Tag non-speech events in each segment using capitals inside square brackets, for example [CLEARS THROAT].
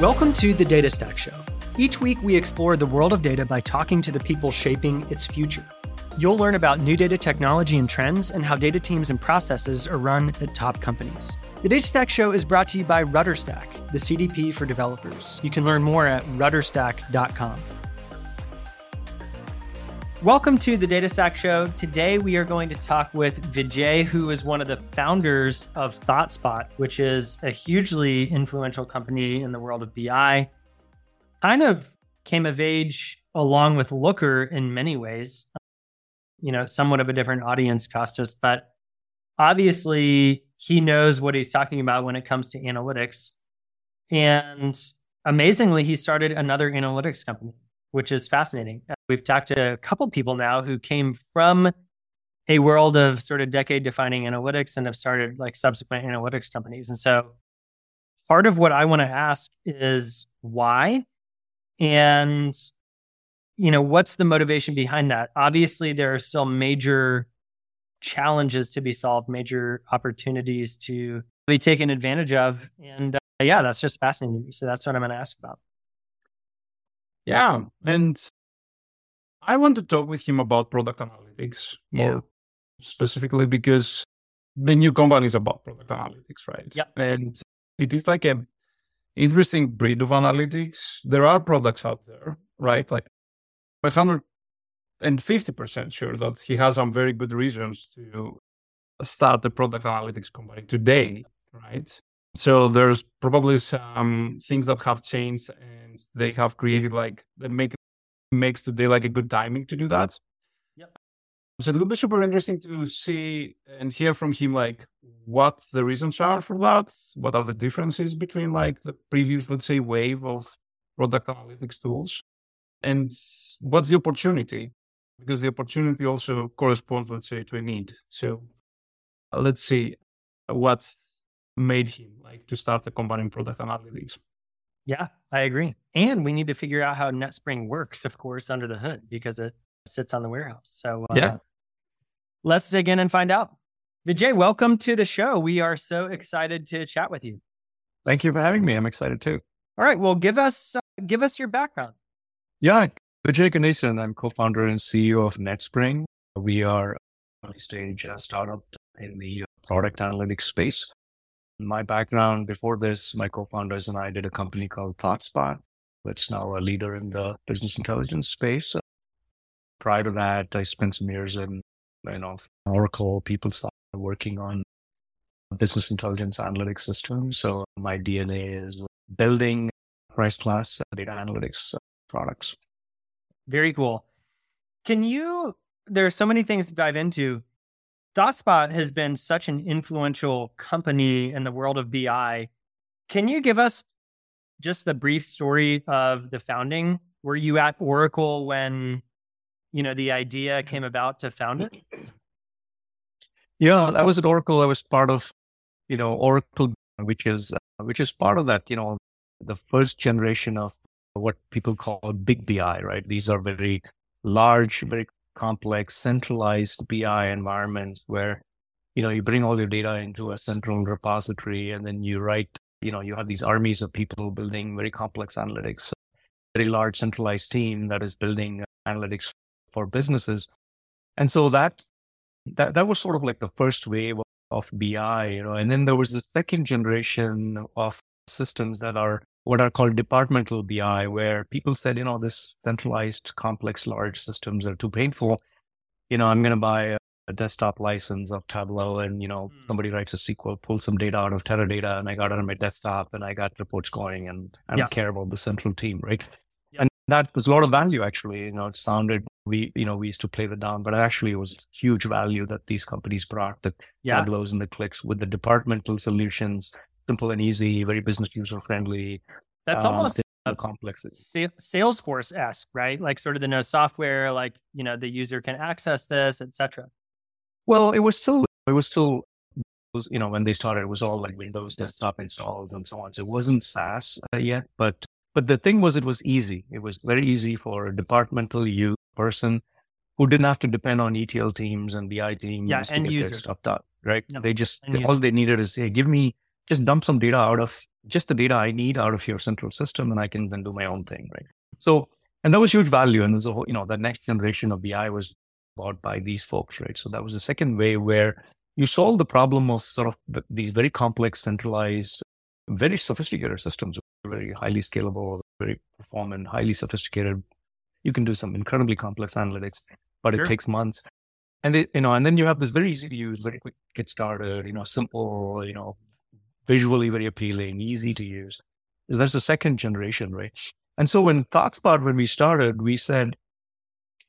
Welcome to the Data Stack Show. Each week, we explore the world of data by talking to the people shaping its future. You'll learn about new data technology and trends and how data teams and processes are run at top companies. The Data Stack Show is brought to you by RudderStack, the CDP for developers. You can learn more at rudderstack.com. Welcome to the Data Stack Show. Today we are going to talk with Vijay, who is one of the founders of ThoughtSpot, which is a hugely influential company in the world of BI. Kind of came of age along with Looker in many ways. You know, somewhat of a different audience, Costas, but obviously he knows what he's talking about when it comes to analytics. And amazingly, he started another analytics company which is fascinating. We've talked to a couple people now who came from a world of sort of decade defining analytics and have started like subsequent analytics companies. And so part of what I want to ask is why and you know what's the motivation behind that? Obviously there are still major challenges to be solved, major opportunities to be taken advantage of and uh, yeah, that's just fascinating to me. So that's what I'm going to ask about. Yeah. And I want to talk with him about product analytics more specifically because the new company is about product analytics, right? Yeah. And it is like a interesting breed of analytics. There are products out there, right? Like 150% sure that he has some very good reasons to start a product analytics company today, right? So there's probably some things that have changed and they have created like that make makes today like a good timing to do that. Yep. So it'll be super interesting to see and hear from him like what the reasons are for that, what are the differences between like the previous, let's say, wave of product analytics tools, and what's the opportunity? Because the opportunity also corresponds, let's say, to a need. So let's see what's made him like to start a company in product analytics. Yeah, I agree. And we need to figure out how NetSpring works, of course, under the hood because it sits on the warehouse. So uh, yeah, let's dig in and find out. Vijay, welcome to the show. We are so excited to chat with you. Thank you for having me. I'm excited too. All right. Well, give us uh, give us your background. Yeah, Vijay Ganesan. I'm co-founder and CEO of NetSpring. We are a stage uh, startup in the product analytics space my background before this, my co-founders and I did a company called ThoughtSpot, which is now a leader in the business intelligence space. Prior to that, I spent some years in, you know, Oracle, PeopleSoft, working on business intelligence analytics systems. So my DNA is building price class data analytics products. Very cool. Can you, there are so many things to dive into. ThoughtSpot has been such an influential company in the world of BI. Can you give us just the brief story of the founding? Were you at Oracle when, you know, the idea came about to found it? Yeah, I was at Oracle. I was part of, you know, Oracle, which is uh, which is part of that, you know, the first generation of what people call big BI, right? These are very large, very complex, centralized BI environments where, you know, you bring all your data into a central repository and then you write, you know, you have these armies of people building very complex analytics, very large centralized team that is building analytics for businesses. And so that, that, that was sort of like the first wave of BI, you know, and then there was the second generation of systems that are what are called departmental BI, where people said, you know, this centralized, complex, large systems are too painful. You know, I'm going to buy a, a, desktop license of Tableau and, you know, mm. somebody writes a SQL, pull some data out of Teradata and I got it on my desktop and I got reports going and I don't care about the central team, right? Yeah. And that was a lot of value, actually. You know, it sounded, we, you know, we used to play that down, but actually it was huge value that these companies brought, the yeah. Tableaus and the Qliks with the departmental solutions simple and easy, very business user friendly. That's um, almost a complex. Salesforce esque, right? Like sort of the no software, like you know the user can access this, etc. Well, it was still it was still you know when they started, it was all like Windows desktop installs and so on. So it wasn't SaaS uh, yet, but but the thing was, it was easy. It was very easy for a departmental you person who didn't have to depend on ETL teams and BI teams Yeah, to get user. their stuff done, right? They just end all they needed is say, give me just dump some data out of just the data I need out of your central system, and I can then do my own thing, right? So, and that was huge value. And there's a whole, you know, the next generation of BI was bought by these folks, right? So that was the second way where you solve the problem of sort of these very complex, centralized, very sophisticated systems, very highly scalable, very performant, highly sophisticated. You can do some incredibly complex analytics, but Sure. it takes months. And they, you know, and then you have this very easy to use, very quick get started, you know, simple, you know, visually very appealing, easy to use. That's the second generation, right? And so when ThoughtSpot, when we started, we said,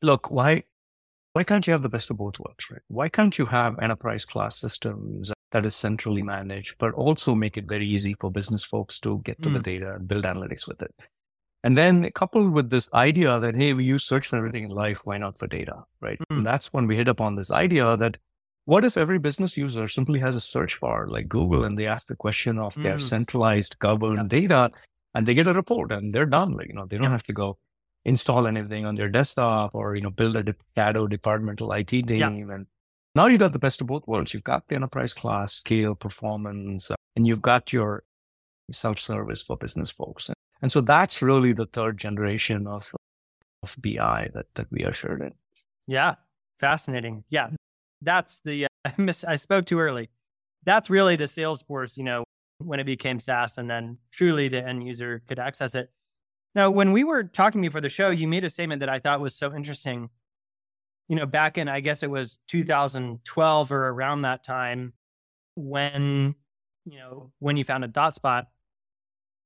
look, why why can't you have the best of both worlds, right? Why can't you have enterprise class systems that is centrally managed, but also make it very easy for business folks to get to the Mm. data and build analytics with it? And then coupled with this idea that, hey, we use search for everything in life, why not for data, right? Mm. And that's when we hit upon this idea that what if every business user simply has a search bar like Google and they ask the question of their Mm. centralized governed data and they get a report and they're done. Like, you know, they don't Yep. have to go install anything on their desktop or, you know, build a de- shadow departmental IT team. Yeah. And now you've got the best of both worlds. You've got the enterprise class scale performance uh, and you've got your self-service for business folks. And, and so that's really the third generation of, of BI that, that we ushered in. Yeah, fascinating. Yeah, that's the uh, [LAUGHS] I miss. I spoke too early. That's really the Salesforce. You know, when it became SaaS, and then truly the end user could access it. Now, when we were talking before the show, you made a statement that I thought was so interesting. You know, back in I guess it was 2012 or around that time, when you know when you founded ThoughtSpot,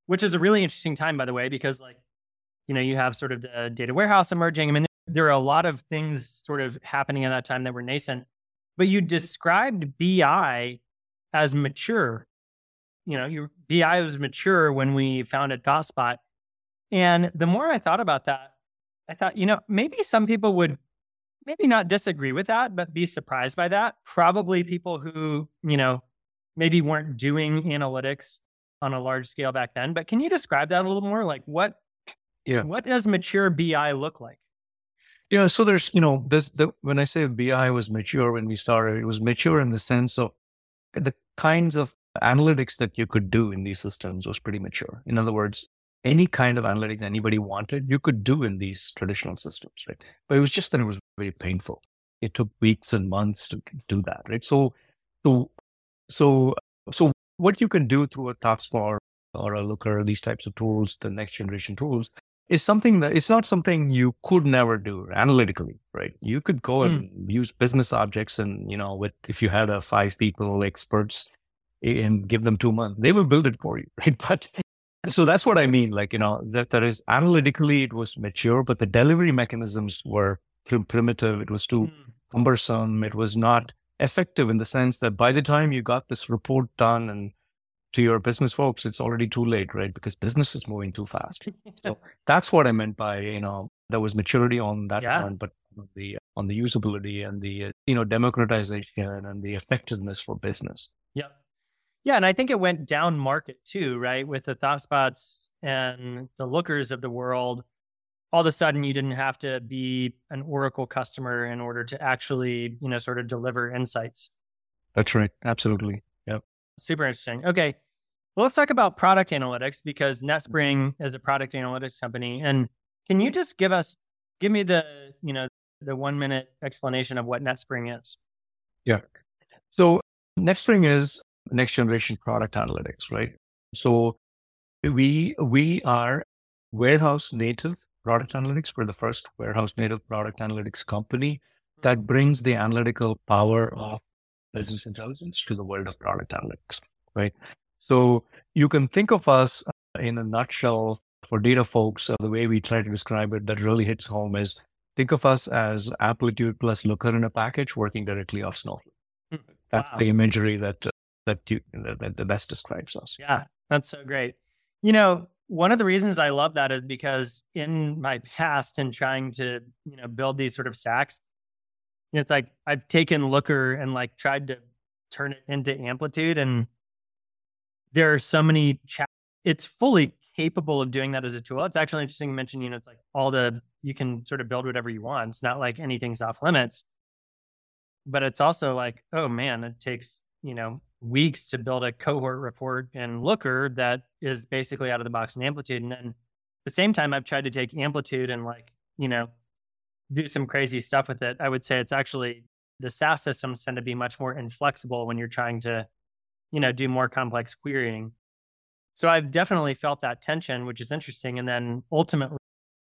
which is a really interesting time, by the way, because like you know you have sort of the data warehouse emerging. I mean, there are a lot of things sort of happening at that time that were nascent, but you described BI as mature. You know, your BI was mature when we founded ThoughtSpot. And the more I thought about that, I thought, you know, maybe some people would maybe not disagree with that, but be surprised by that. Probably people who, you know, maybe weren't doing analytics on a large scale back then. But can you describe that a little more? Like what Yeah. what does mature BI look like? Yeah, so there's, you know, this the when I say BI was mature when we started, it was mature in the sense of the kinds of analytics that you could do in these systems was pretty mature. In other words, any kind of analytics anybody wanted, you could do in these traditional systems, right? But it was just that it was very painful. It took weeks and months to do that, right? So, so, so, so what you can do through a ThoughtSpot or a Looker, these types of tools, the next generation tools, is something that it's not something you could never do analytically, right? You could go and use BusinessObjects and, you know, with, if you had a five people experts and give them two months, they will build it for you, [LAUGHS] right? But so that's what I mean. Like, you know, that there is analytically, it was mature, but the delivery mechanisms were prim- primitive. It was too Mm. cumbersome. It was not effective in the sense that by the time you got this report done and to your business folks, it's already too late, right? Because business is moving too fast. [LAUGHS] So that's what I meant by, you know, there was maturity on that Yeah. front, but on the, on the usability and the, uh, you know, democratization and the effectiveness for business. Yeah, Yeah, and I think it went down market too, right? With the ThoughtSpots and the Lookers of the world. All of a sudden, you didn't have to be an Oracle customer in order to actually, you know, sort of deliver insights. That's right. Absolutely. Yep. Super interesting. Okay. Well, let's talk about product analytics because mm-hmm. NetSpring is a product analytics company. And can you just give us, give me the, you know, the one minute explanation of what NetSpring is? Yeah. So NetSpring is next generation product analytics, right? So we we are warehouse native product analytics. We're the first warehouse native product analytics company that mm-hmm. brings the analytical power of business intelligence to the world of product analytics, right? So you can think of us uh, in a nutshell for data folks. Uh, the way we try to describe it that really hits home is think of us as Amplitude plus Looker in a package working directly off Snowflake. Hmm. That's Wow. the imagery that uh, that you that, that the best describes us. Yeah, that's so great. You know, one of the reasons I love that is because in my past in trying to, you know, build these sort of stacks, it's like I've taken Looker and like tried to turn it into Amplitude and there are so many cha- it's fully capable of doing that as a tool. It's actually interesting you mentioned, you know, it's like all the you can sort of build whatever you want. It's not like anything's off limits. But it's also like, oh man, it takes, you know, weeks to build a cohort report and Looker that is basically out of the box in Amplitude. And then at the same time, I've tried to take Amplitude and like, you know, do some crazy stuff with it. I would say it's actually the SaaS systems tend to be much more inflexible when you're trying to, you know, do more complex querying. So I've definitely felt that tension, which is interesting. And then ultimately,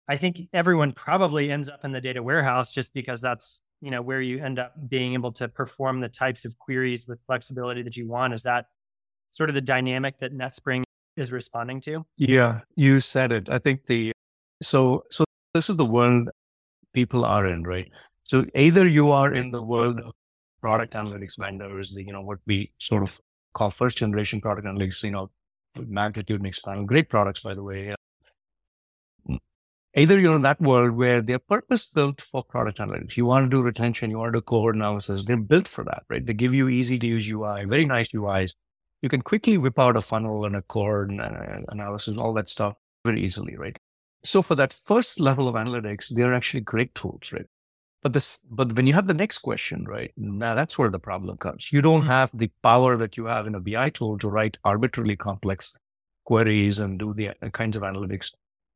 I think everyone probably ends up in the data warehouse just because that's, you know, where you end up being able to perform the types of queries with flexibility that you want. Is that sort of the dynamic that NetSpring is responding to? Yeah, you said it. I think the so so this is the world people are in, right? So either you are in the world of product analytics vendors, you know, what we sort of call first generation product analytics, you know, Amplitude mixed panel, great products, by the way. Either you're in that world where they're purpose built for product analytics. You want to do retention, you want to do cohort analysis. They're built for that, right? They give you easy to use UI, very nice UIs. You can quickly whip out a funnel and a cohort and analysis, all that stuff very easily, right? So for that first level of analytics, they're actually great tools, right? But this, but when you have the next question, right? Now that's where the problem comes. You don't mm-hmm. have the power that you have in a BI tool to write arbitrarily complex queries and do the uh, kinds of analytics.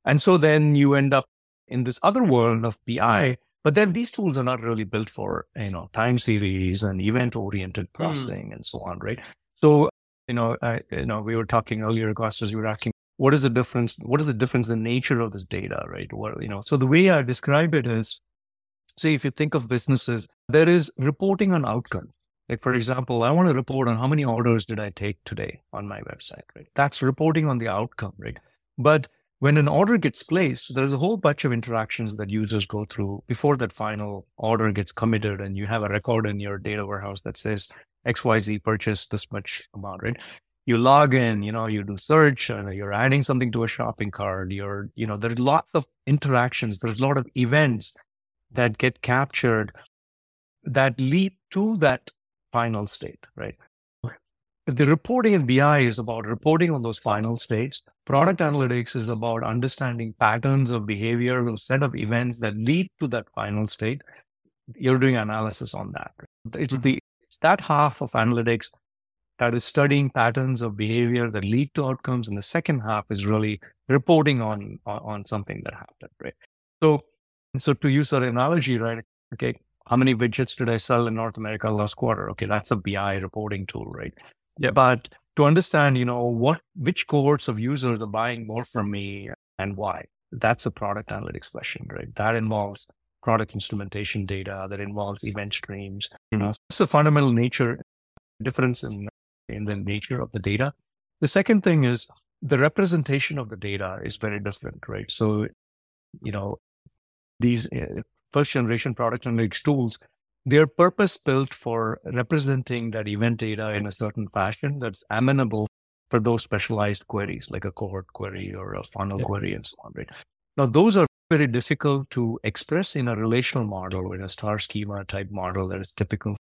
And so then you end up in this other world of BI. But then these tools are not really built for, you know, time series and event oriented hmm. processing mm. and so on, right? So, you know, I, you know, we were talking earlier, Costas, you were asking, what is the difference? What is the difference in the nature of this data, right? What, you know, so the way I describe it is say if you think of businesses, there is reporting on outcome. Like for example, I want to report on how many orders did I take today on my website, right? That's reporting on the outcome, right? But when an order gets placed, there's a whole bunch of interactions that users go through before that final order gets committed and you have a record in your data warehouse that says XYZ purchased this much amount, right? You log in, you know, you do search, and you're adding something to a shopping cart. You're, you know, there's lots of interactions. There's a lot of events that get captured that lead to that final state, right? The reporting in BI is about reporting on those final states. Product analytics is about understanding patterns of behavior, a set of events that lead to that final state. You're doing analysis on that. It's mm-hmm. the it's that half of analytics that is studying patterns of behavior that lead to outcomes, and the second half is really reporting on on, on something that happened, right? So so to use that analogy, right? Okay, how many widgets did I sell in North America last quarter? Okay, that's a BI reporting tool, right? Yeah. But to understand, you know, what which cohorts of users are buying more from me and why, that's a product analytics question, right? That involves product instrumentation data, that involves event streams. You know, it's a fundamental nature difference in in the nature of the data. The second thing is the representation of the data is very different, right? So, you know, these uh, first generation product analytics tools, they're purpose built for representing that event data in a certain fashion that's amenable for those specialized queries, like a cohort query or a funnel yeah. query and so on, right? Now, those are very difficult to express in a relational model, or in a star schema type model that is typical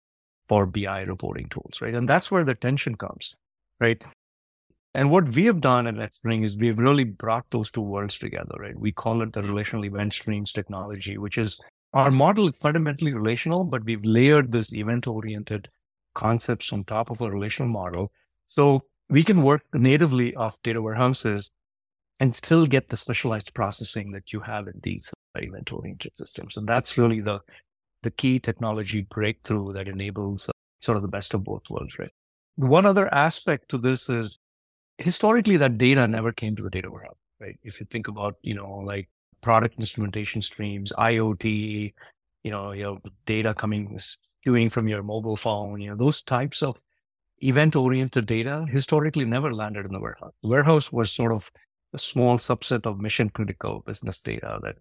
for BI reporting tools, right? And that's where the tension comes, right? And what we have done at NetSpring is we've really brought those two worlds together, right? We call it the relational event streams technology, which is our model is fundamentally relational, but we've layered this event oriented concepts on top of a relational model. So we can work natively off data warehouses and still get the specialized processing that you have in these event oriented systems. And that's really the, the key technology breakthrough that enables uh, sort of the best of both worlds, right? One other aspect to this is historically that data never came to the data warehouse, right? If you think about, you know, like product instrumentation streams, IoT, you know, your data coming skewing from your mobile phone, you know, those types of event oriented data historically never landed in the warehouse. The warehouse was sort of a small subset of mission critical business data that,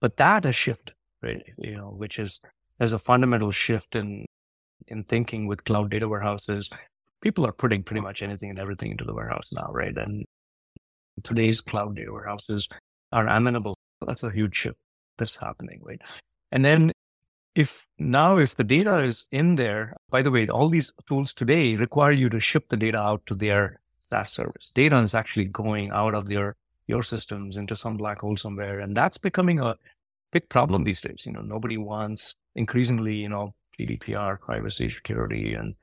but that has shifted, right? You know, which is, there's a fundamental shift in, in thinking with cloud data warehouses people are putting pretty much anything and everything into the warehouse now, right? And today's cloud data warehouses are amenable. That's a huge shift that's happening, right? And then if now if the data is in there, by the way, all these tools today require you to ship the data out to their SaaS service. Data is actually going out of their your systems into some black hole somewhere. And that's becoming a big problem these days. You know, nobody wants increasingly, you know, GDPR, privacy, security, and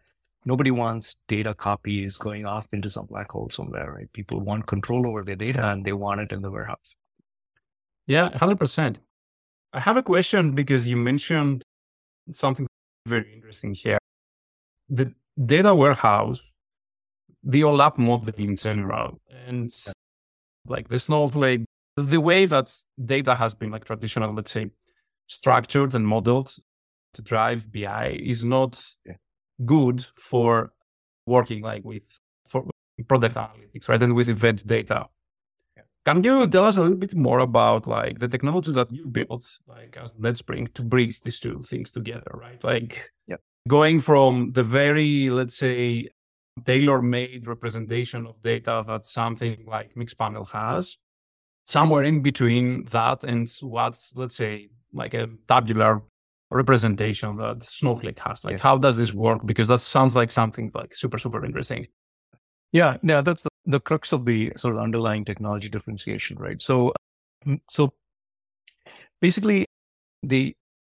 nobody wants data copies going off into some black hole somewhere, right? People want control over their data and they want it in the warehouse. Yeah, 100%. I have a question because you mentioned something very interesting here. The data warehouse, the OLAP model in general, and like the Snowflake, the way that data has been like traditional, let's say, structured and modeled to drive BI is not good for working like with for product analytics, right? And with event data. Can you tell us a little bit more about like the technology that you built, like as NetSpring, to bring these two things together, right? Like yeah. going from the very, let's say, tailor-made representation of data that something like Mixpanel has, somewhere in between that and what's, let's say, like a tabular representation that Snowflake has. Like, yeah. how does this work? Because that sounds like something like super, super interesting. Yeah, yeah, that's the, the crux of the sort of underlying technology differentiation, right? So, mm, so basically, the,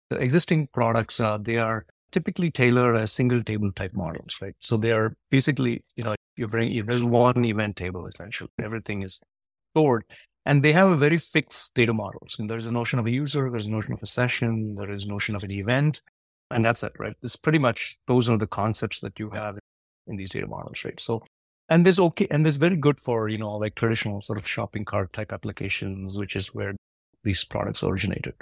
the existing products uh, they are typically tailored as single table type models, right? So they are basically, you know, you bring there's one event table essentially. Everything is stored, and they have a very fixed data models. There's a notion of a user, there's a notion of a session, there is a notion of an event, and that's it, right? This pretty much those are the concepts that you have in these data models, right? So and this okay and this very good for you know like traditional sort of shopping cart type applications which is where these products originated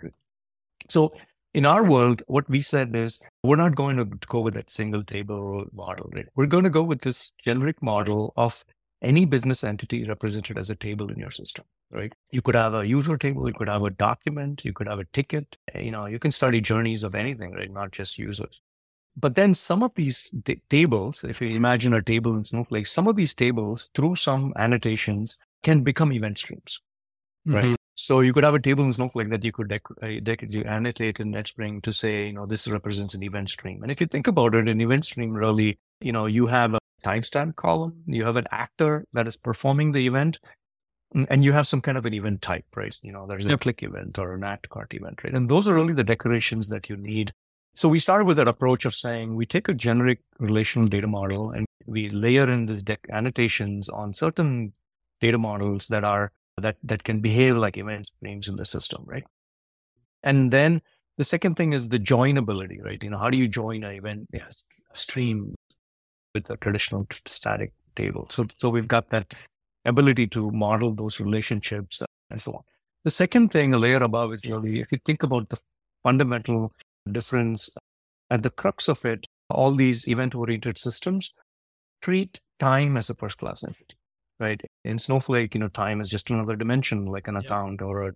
so in our world what we said is we're not going to go with that single table model right we're going to go with this generic model of any business entity represented as a table in your system right you could have a user table you could have a document you could have a ticket you know you can study journeys of anything right not just users but then some of these tables, if you imagine a table in Snowflake, some of these tables through some annotations can become event streams, right? Mm-hmm. So you could have a table in Snowflake that you could dec- uh, dec- you annotate in NetSpring to say, you know, this represents an event stream. And if you think about it, an event stream really, you know, you have a timestamp column, you have an actor that is performing the event, and you have some kind of an event type, right? You know, there's a yep. click event or an act cart event, right? And those are really the decorations that you need so we started with that approach of saying we take a generic relational data model and we layer in these deck annotations on certain data models that are that that can behave like event streams in the system, right? And then the second thing is the joinability, right? You know, how do you join an event yes, stream with a traditional static table? So so we've got that ability to model those relationships and so on. The second thing, a layer above, is really if you think about the fundamental difference. At the crux of it, all these event oriented systems treat time as a first class entity, right? In Snowflake, you know, time is just another dimension like an yeah. account or a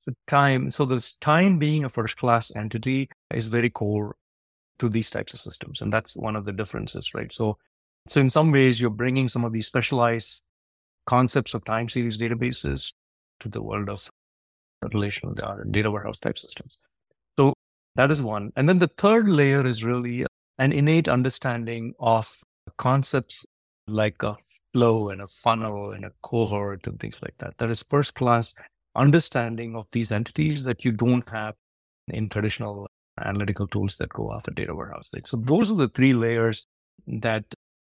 so time. So this time being a first class entity is very core to these types of systems. And that's one of the differences, right? So, so in some ways, you're bringing some of these specialized concepts of time series databases to the world of relational data warehouse type systems. So that is one. And then the third layer is really an innate understanding of concepts like a flow and a funnel and a cohort and things like that. That is first class understanding of these entities that you don't have in traditional analytical tools that go off a data warehouse. So those are the three layers that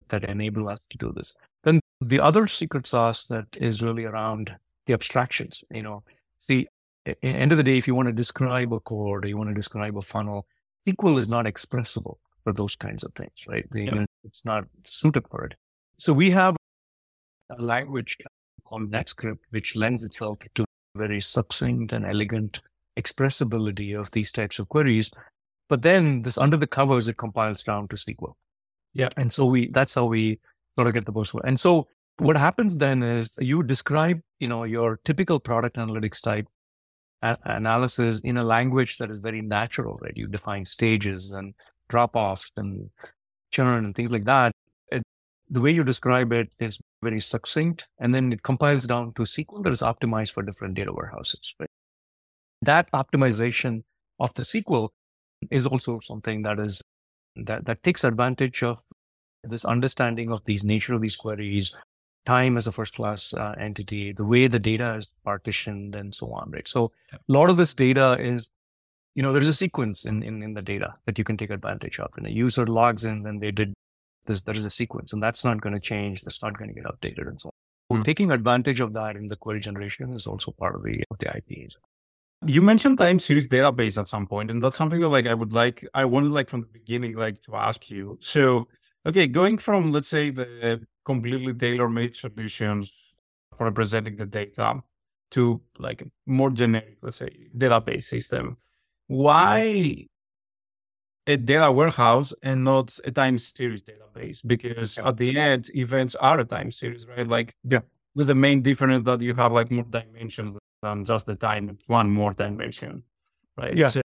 that enable us to do this. Then the other secret sauce that is really around the abstractions. You know, see, end of the day, if you want to describe a cohort or you want to describe a funnel, SQL is not expressible for those kinds of things, right? Yeah. It's not suited for it. So we have a language called NetScript, which lends itself to very succinct and elegant expressibility of these types of queries. But then this under the covers, it compiles down to SQL. Yeah. And so we, that's how we sort of get the most. And so what happens then is you describe, you know, your typical product analytics type a- analysis in a language that is very natural, right? You define stages and drop offs and churn and things like that. It, the way you describe it is very succinct, and then it compiles down to SQL that is optimized for different data warehouses. Right? That optimization of the SQL is also something that is that that takes advantage of this understanding of these nature of these queries, time as a first class uh, entity, the way the data is partitioned and so on, right? So a lot of this data is, you know, there's a sequence in, in, in the data that you can take advantage of. And a user logs in then they did this, there is a sequence and that's not going to change. That's not going to get updated and so on. Mm-hmm. Taking advantage of that in the query generation is also part of the, of the IPs. You mentioned time series database at some point, and that's something that like I would like I wanted like from the beginning like to ask you. So okay, going from let's say the completely tailor-made solutions for representing the data to like more generic, let's say, database system. Why a data warehouse and not a time series database? Because at the end, events are a time series, right? Like yeah. with the main difference that you have like more dimensions than just the time, one more dimension, right? Yeah. So,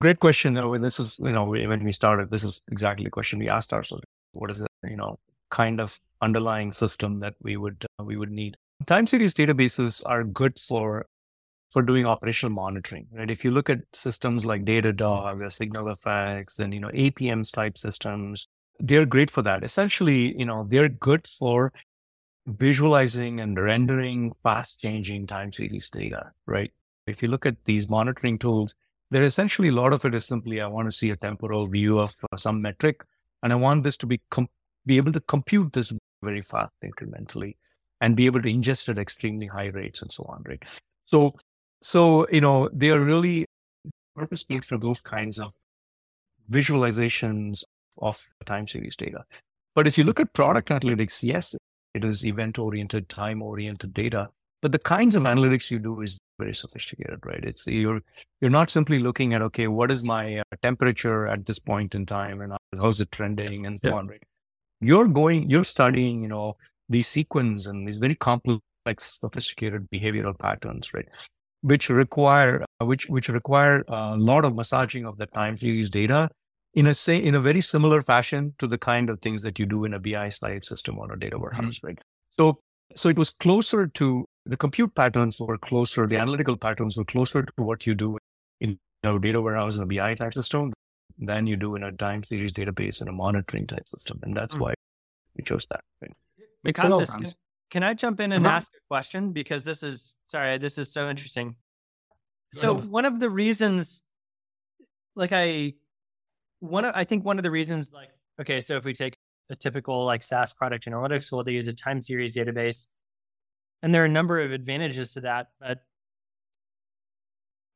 Great question. This is, you know, when we started, this is exactly the question we asked ourselves. What is it, you know, kind of underlying system that we would uh, we would need. Time series databases are good for for doing operational monitoring, right? If you look at systems like Datadog, or SignalFx, and you know APMs type systems, they're great for that. Essentially, you know, they're good for visualizing and rendering fast changing time series data, right? If you look at these monitoring tools, they're essentially a lot of it is simply I want to see a temporal view of uh, some metric, and I want this to be com- be able to compute this very fast incrementally and be able to ingest at extremely high rates and so on, right? So, so you know, they are really purpose built for those kinds of visualizations of time series data. But if you look at product analytics, yes, it is event oriented, time oriented data. But the kinds of analytics you do is very sophisticated, right? It's you're you're not simply looking at okay, what is my uh, temperature at this point in time, and how's it trending, and so yeah. on, right? you're going, you're studying, you know, these sequence and these very complex, sophisticated behavioral patterns, right? Which require, uh, which, which require a lot of massaging of the time series data in a say, in a very similar fashion to the kind of things that you do in a BI slide system or a data mm-hmm. warehouse, mm-hmm. right? So, so it was closer to the compute patterns were closer, the analytical patterns were closer to what you do in you know, data warehouse and a BI type system than you do in a time series database and a monitoring type system. And that's mm-hmm. why we chose that. Right? Makes sense. Can, can I jump in and uh-huh. ask a question? Because this is, sorry, this is so interesting. So one of the reasons, like I, one of, I think one of the reasons, like, okay, so if we take a typical like SaaS product analytics, well, they use a time series database, and there are a number of advantages to that, but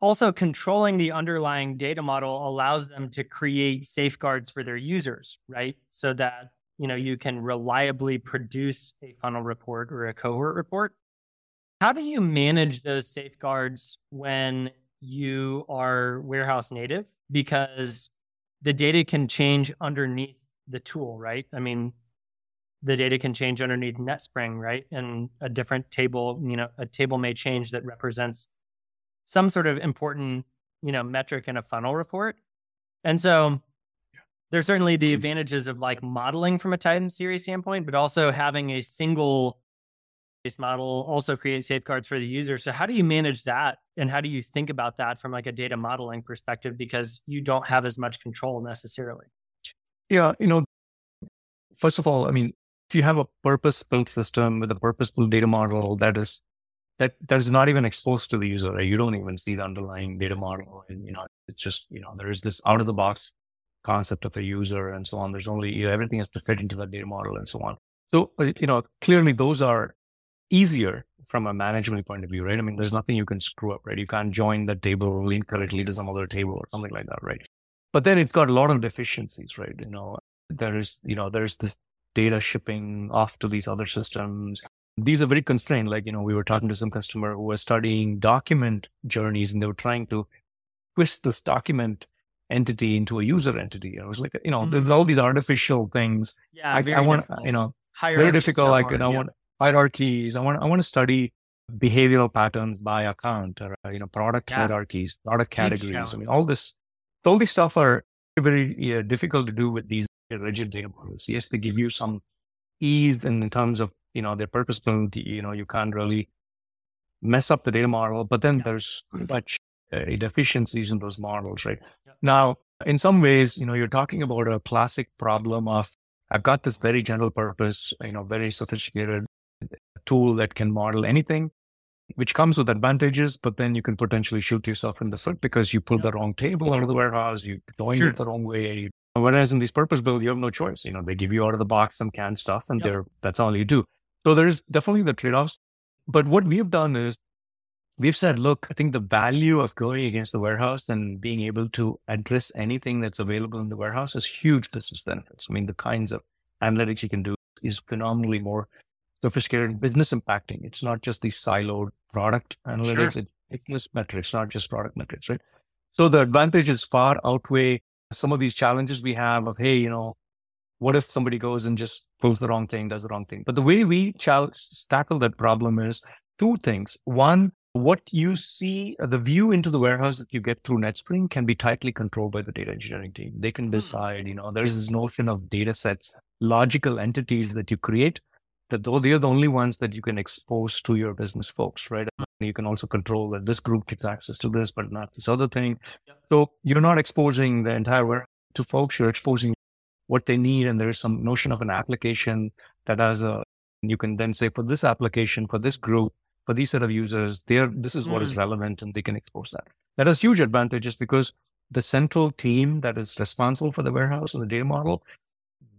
also, controlling the underlying data model allows them to create safeguards for their users, right? So that you know you can reliably produce a funnel report or a cohort report. How do you manage those safeguards when you are warehouse native? Because the data can change underneath the tool, right? I mean, the data can change underneath NetSpring, right? And a different table, you know, a table may change that represents some sort of important, you know, metric in a funnel report. And so there's certainly the mm-hmm. advantages of like modeling from a time series standpoint, but also having a single model also creates safeguards for the user. So how do you manage that? And how do you think about that from like a data modeling perspective? Because you don't have as much control necessarily. Yeah, you know, first of all, I mean, if you have a purpose built system with a purpose built data model that is that that is not even exposed to the user. Right? You don't even see the underlying data model, and you know it's just you know there is this out of the box concept of a user and so on. There's only you know, everything has to fit into the data model and so on. So uh, you know clearly those are easier from a management point of view, right? I mean, there's nothing you can screw up, right? You can't join the table incorrectly to some other table or something like that, right? But then it's got a lot of deficiencies, right? You know, there is, you know, there's this data shipping off to these other systems these are very constrained. Like, you know, we were talking to some customer who was studying document journeys and they were trying to twist this document entity into a user entity. I was like, you know, mm-hmm. there's all these artificial things. Yeah. I, I want, you know, very difficult. Like, you know, yeah. I want hierarchies. I want, I want to study behavioral patterns by account or, you know, product yeah. hierarchies, product categories. I mean, all this, all these stuff are very yeah, difficult to do with these rigid data models. Yes, they give you some ease in, in terms of you know, they're purpose. You know, you can't really mess up the data model, but then there's much uh, deficiencies in those models, right? Yeah. Now, in some ways, you know, you're talking about a classic problem of I've got this very general purpose, you know, very sophisticated tool that can model anything, which comes with advantages, but then you can potentially shoot yourself in the foot because you pulled the wrong table out of the warehouse, you joined Sure. it the wrong way. Whereas in these purpose build, you have no choice. You know, they give you out of the box some canned stuff and Yep. they're that's all you do. So there's definitely the trade-offs. But what we've done is we've said, look, I think the value of going against the warehouse and being able to address anything that's available in the warehouse is huge business benefits. I mean, the kinds of analytics you can do is phenomenally more sophisticated, business impacting. It's not just the siloed product analytics, it's business metrics, not just product metrics, right? So the advantages far outweigh some of these challenges we have of, hey, you know, what if somebody goes and just pulls the wrong thing, does the wrong thing? But the way we tackle that problem is two things. One, what you see, uh, the view into the warehouse that you get through NetSpring can be tightly controlled by the data engineering team. They can decide, you know, there's this notion of data sets, logical entities that you create, that though they're the only ones that you can expose to your business folks, right? Mm-hmm. You can also control that this group gets access to this, but not this other thing. So you're not exposing the entire warehouse to folks, you're exposing what they need. And there's some notion of an application that has a, you can then say for this application, for this group, for these set of users, there, this is what is mm. relevant and they can expose that. That has huge advantages because the central team that is responsible for the warehouse and the data model,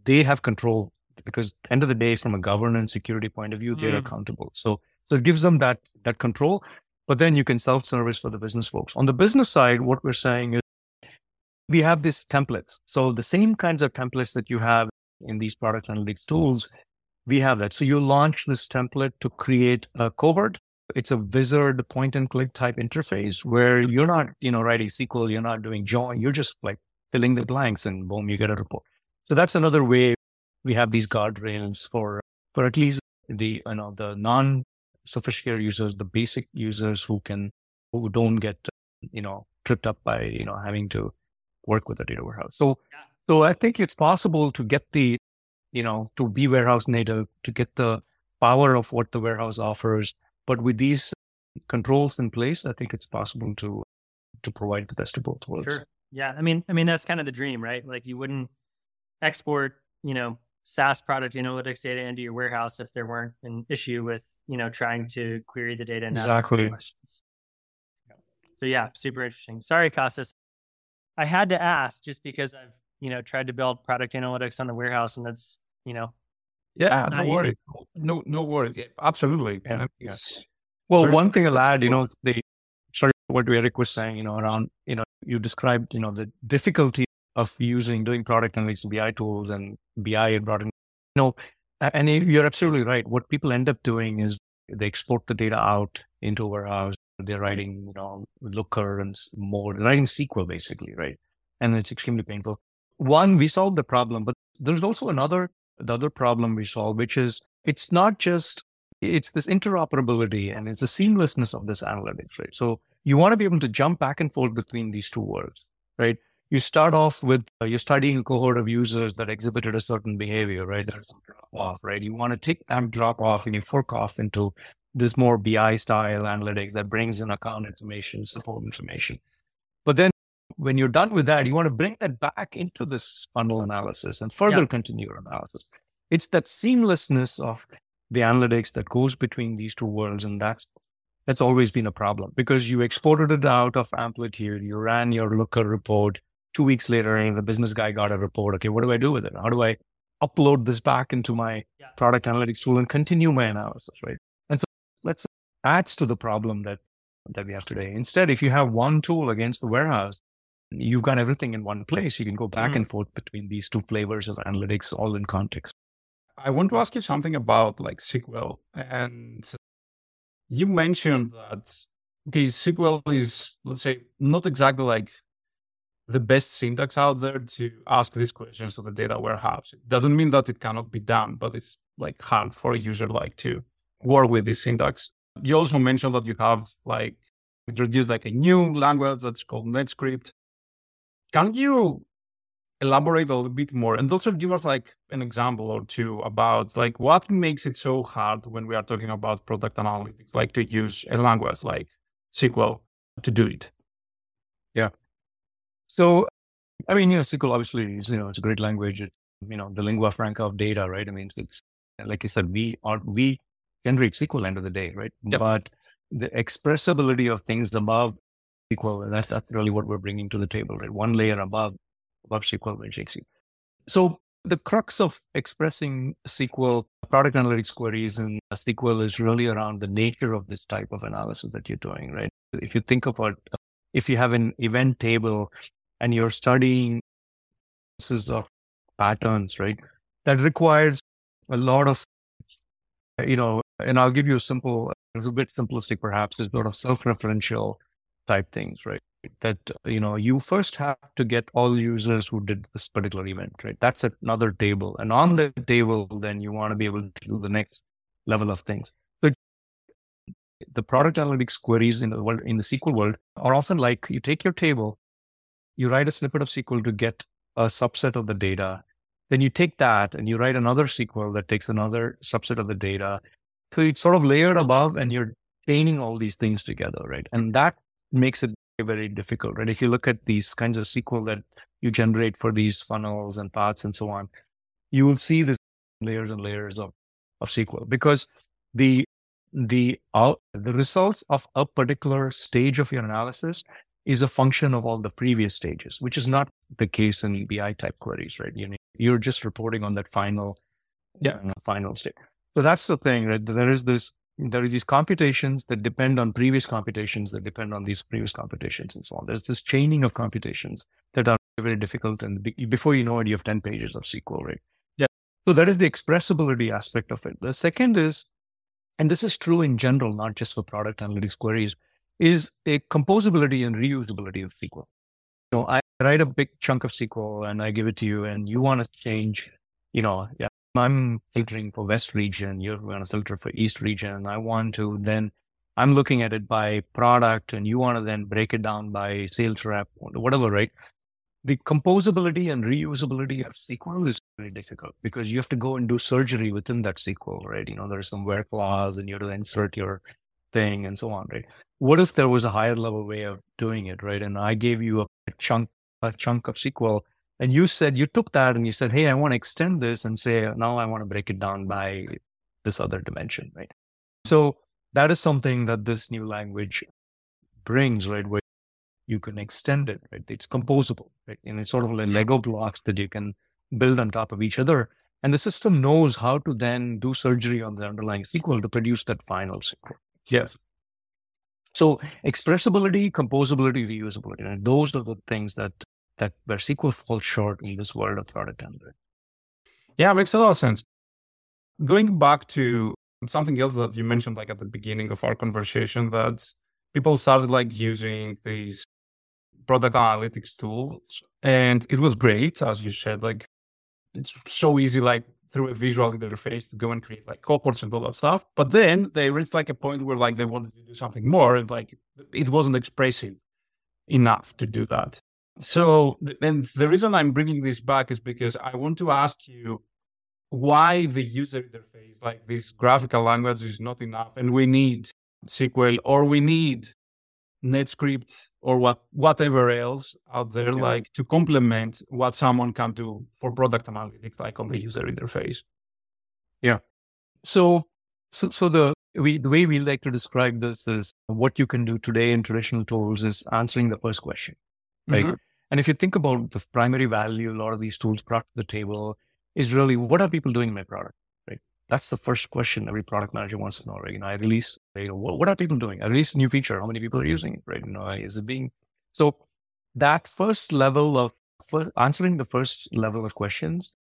they have control because at the end of the day, from a governance security point of view, they're Mm. accountable. So, so it gives them that, that control, but then you can self-service for the business folks. On the business side, what we're saying is we have these templates. So the same kinds of templates that you have in these product analytics tools, we have that. So you launch this template to create a cohort. It's a wizard point and click type interface where you're not, you know, writing SQL, you're not doing join, you're just like filling the blanks and boom, you get a report. So that's another way we have these guardrails for, for at least the, you know, the non sophisticated users, the basic users who can, who don't get, you know, tripped up by, you know, having to work with a data warehouse. So, so I think it's possible to get the, you know, to be warehouse native, to get the power of what the warehouse offers. But with these controls in place, I think it's possible to, to provide the best of both worlds. Sure. Yeah. I mean, I mean, that's kind of the dream, right? Like you wouldn't export, you know, SaaS product analytics data into your warehouse if there weren't an issue with, you know, trying to query the data and Exactly. questions. So yeah, super interesting. Sorry, Costas. I had to ask just because I've, you know, tried to build product analytics on the warehouse and that's, you know, Yeah, no easy. worry. No, no worry. Yeah, Absolutely. Yeah, yeah. Well, one thing I'll add, you know, the sorry, what Eric was saying, you know, around, you know, you described, you know, the difficulty of using doing product analytics BI tools and BI and product, you know, and you're absolutely right. What people end up doing is they export the data out into a warehouse. They're writing, you know, Looker and more, writing SQL basically, right? And it's extremely painful. One, we solved the problem, but there's also another, the other problem we solve, which is it's not just it's this interoperability and it's the seamlessness of this analytics, right? So you want to be able to jump back and forth between these two worlds, right? You start off with uh, you're studying a cohort of users that exhibited a certain behavior, right? There's drop off, right? You want to take that drop off and you fork off into this more BI style analytics that brings in account information, support information. But then when you're done with that, you want to bring that back into this funnel analysis and further Yeah. continue your analysis. It's that seamlessness of the analytics that goes between these two worlds. And that's, that's always been a problem because you exported it out of Amplitude, you ran your Looker report. Two weeks later, the business guy got a report. Okay, what do I do with it? How do I upload this back into my Yeah. product analytics tool and continue my analysis, right? And so let's adds to the problem that that we have today. Instead, if you have one tool against the warehouse, you've got everything in one place. You can go back Mm. and forth between these two flavors of analytics, all in context. I want to ask you something about like SQL. And you mentioned that, okay, SQL is, let's say, not exactly like the best syntax out there to ask these questions to the data warehouse. It doesn't mean that it cannot be done, but it's like hard for a user like to work with this syntax. You also mentioned that you have like introduced like a new language that's called NetScript. Can you elaborate a little bit more and also give us like an example or two about like what makes it so hard when we are talking about product analytics, like to use a language like SQL to do it? So, I mean, you know, SQL obviously is, you know, it's a great language. It's, you know, the lingua franca of data, right? I mean, it's like you said, we are, we generate SQL end of the day, right? Yep. But the expressibility of things above SQL, that's, that's really what we're bringing to the table, right? One layer above, above SQL and SQL. So the crux of expressing SQL product analytics queries in SQL is really around the nature of this type of analysis that you're doing, right? If you think about if you have an event table and you're studying pieces of patterns, right? That requires a lot of, you know, and I'll give you a simple, it's a bit simplistic perhaps, is sort of self-referential type things, right? That, you know, you first have to get all users who did this particular event, right? That's another table. And on the table, then you want to be able to do the next level of things. So the product analytics queries in the world, in the SQL world are often like you take your table, you write a snippet of SQL to get a subset of the data. Then you take that and you write another SQL that takes another subset of the data. So it's sort of layered above and you're chaining all these things together, right? And that makes it very difficult, right? If you look at these kinds of SQL that you generate for these funnels and paths and so on, you will see these layers and layers of, of SQL because the the uh, the results of a particular stage of your analysis is a function of all the previous stages, which is not the case in BI type queries, right? You know, you're just reporting on that final, yeah, uh, final state. So that's the thing, right? There is this there are these computations that depend on previous computations that depend on these previous computations and so on. There's this chaining of computations that are very difficult. And before you know it, you have 10 pages of SQL, right? Yeah. So that is the expressibility aspect of it. The second is, and this is true in general, not just for product analytics queries, is a composability and reusability of SQL. You know, I write a big chunk of SQL and I give it to you and you want to change, you know, yeah, I'm filtering for West region, you're going to filter for East region. And I want to then, I'm looking at it by product and you want to then break it down by sales rep, whatever, right? The composability and reusability of SQL is very difficult because you have to go and do surgery within that SQL, right? You know, there's some where clause and you have to insert your thing and so on, right? What if there was a higher level way of doing it, right? And I gave you a chunk, a chunk of SQL and you said you took that and you said, Hey, I want to extend this and say, now I want to break it down by this other dimension, right? So that is something that this new language brings, right? Where you can extend it, right? It's composable, right? And it's sort of like Lego blocks that you can build on top of each other. And the system knows how to then do surgery on the underlying SQL to produce that final SQL. Yes. So expressibility, composability, reusability, and those are the things that that where SQL falls short in this world of product analytics. Yeah, makes a lot of sense. Going back to something else that you mentioned, like at the beginning of our conversation, that people started like using these product analytics tools, and it was great, as you said. Like it's so easy, like through a visual interface to go and create like cohorts and all that stuff. But then they reached like a point where like they wanted to do something more, and like it wasn't expressive enough to do that. So, and the reason I'm bringing this back is because I want to ask you why the user interface, like this graphical language, is not enough, and we need SQL or we need NetScript or what whatever else out there, yeah. like to complement what someone can do for product analytics, like on the user interface. Yeah. So, so, so the we the way we like to describe this is what you can do today in traditional tools is answering the first question, right? Mm-hmm. And if you think about the primary value a lot of these tools brought to the table is really what are people doing in my product? That's the first question every product manager wants to know, right? You know, I release, you know, what, what are people doing? I release a new feature. How many people are using it, right? You know, is it being, so that first level of first answering the first level of questions,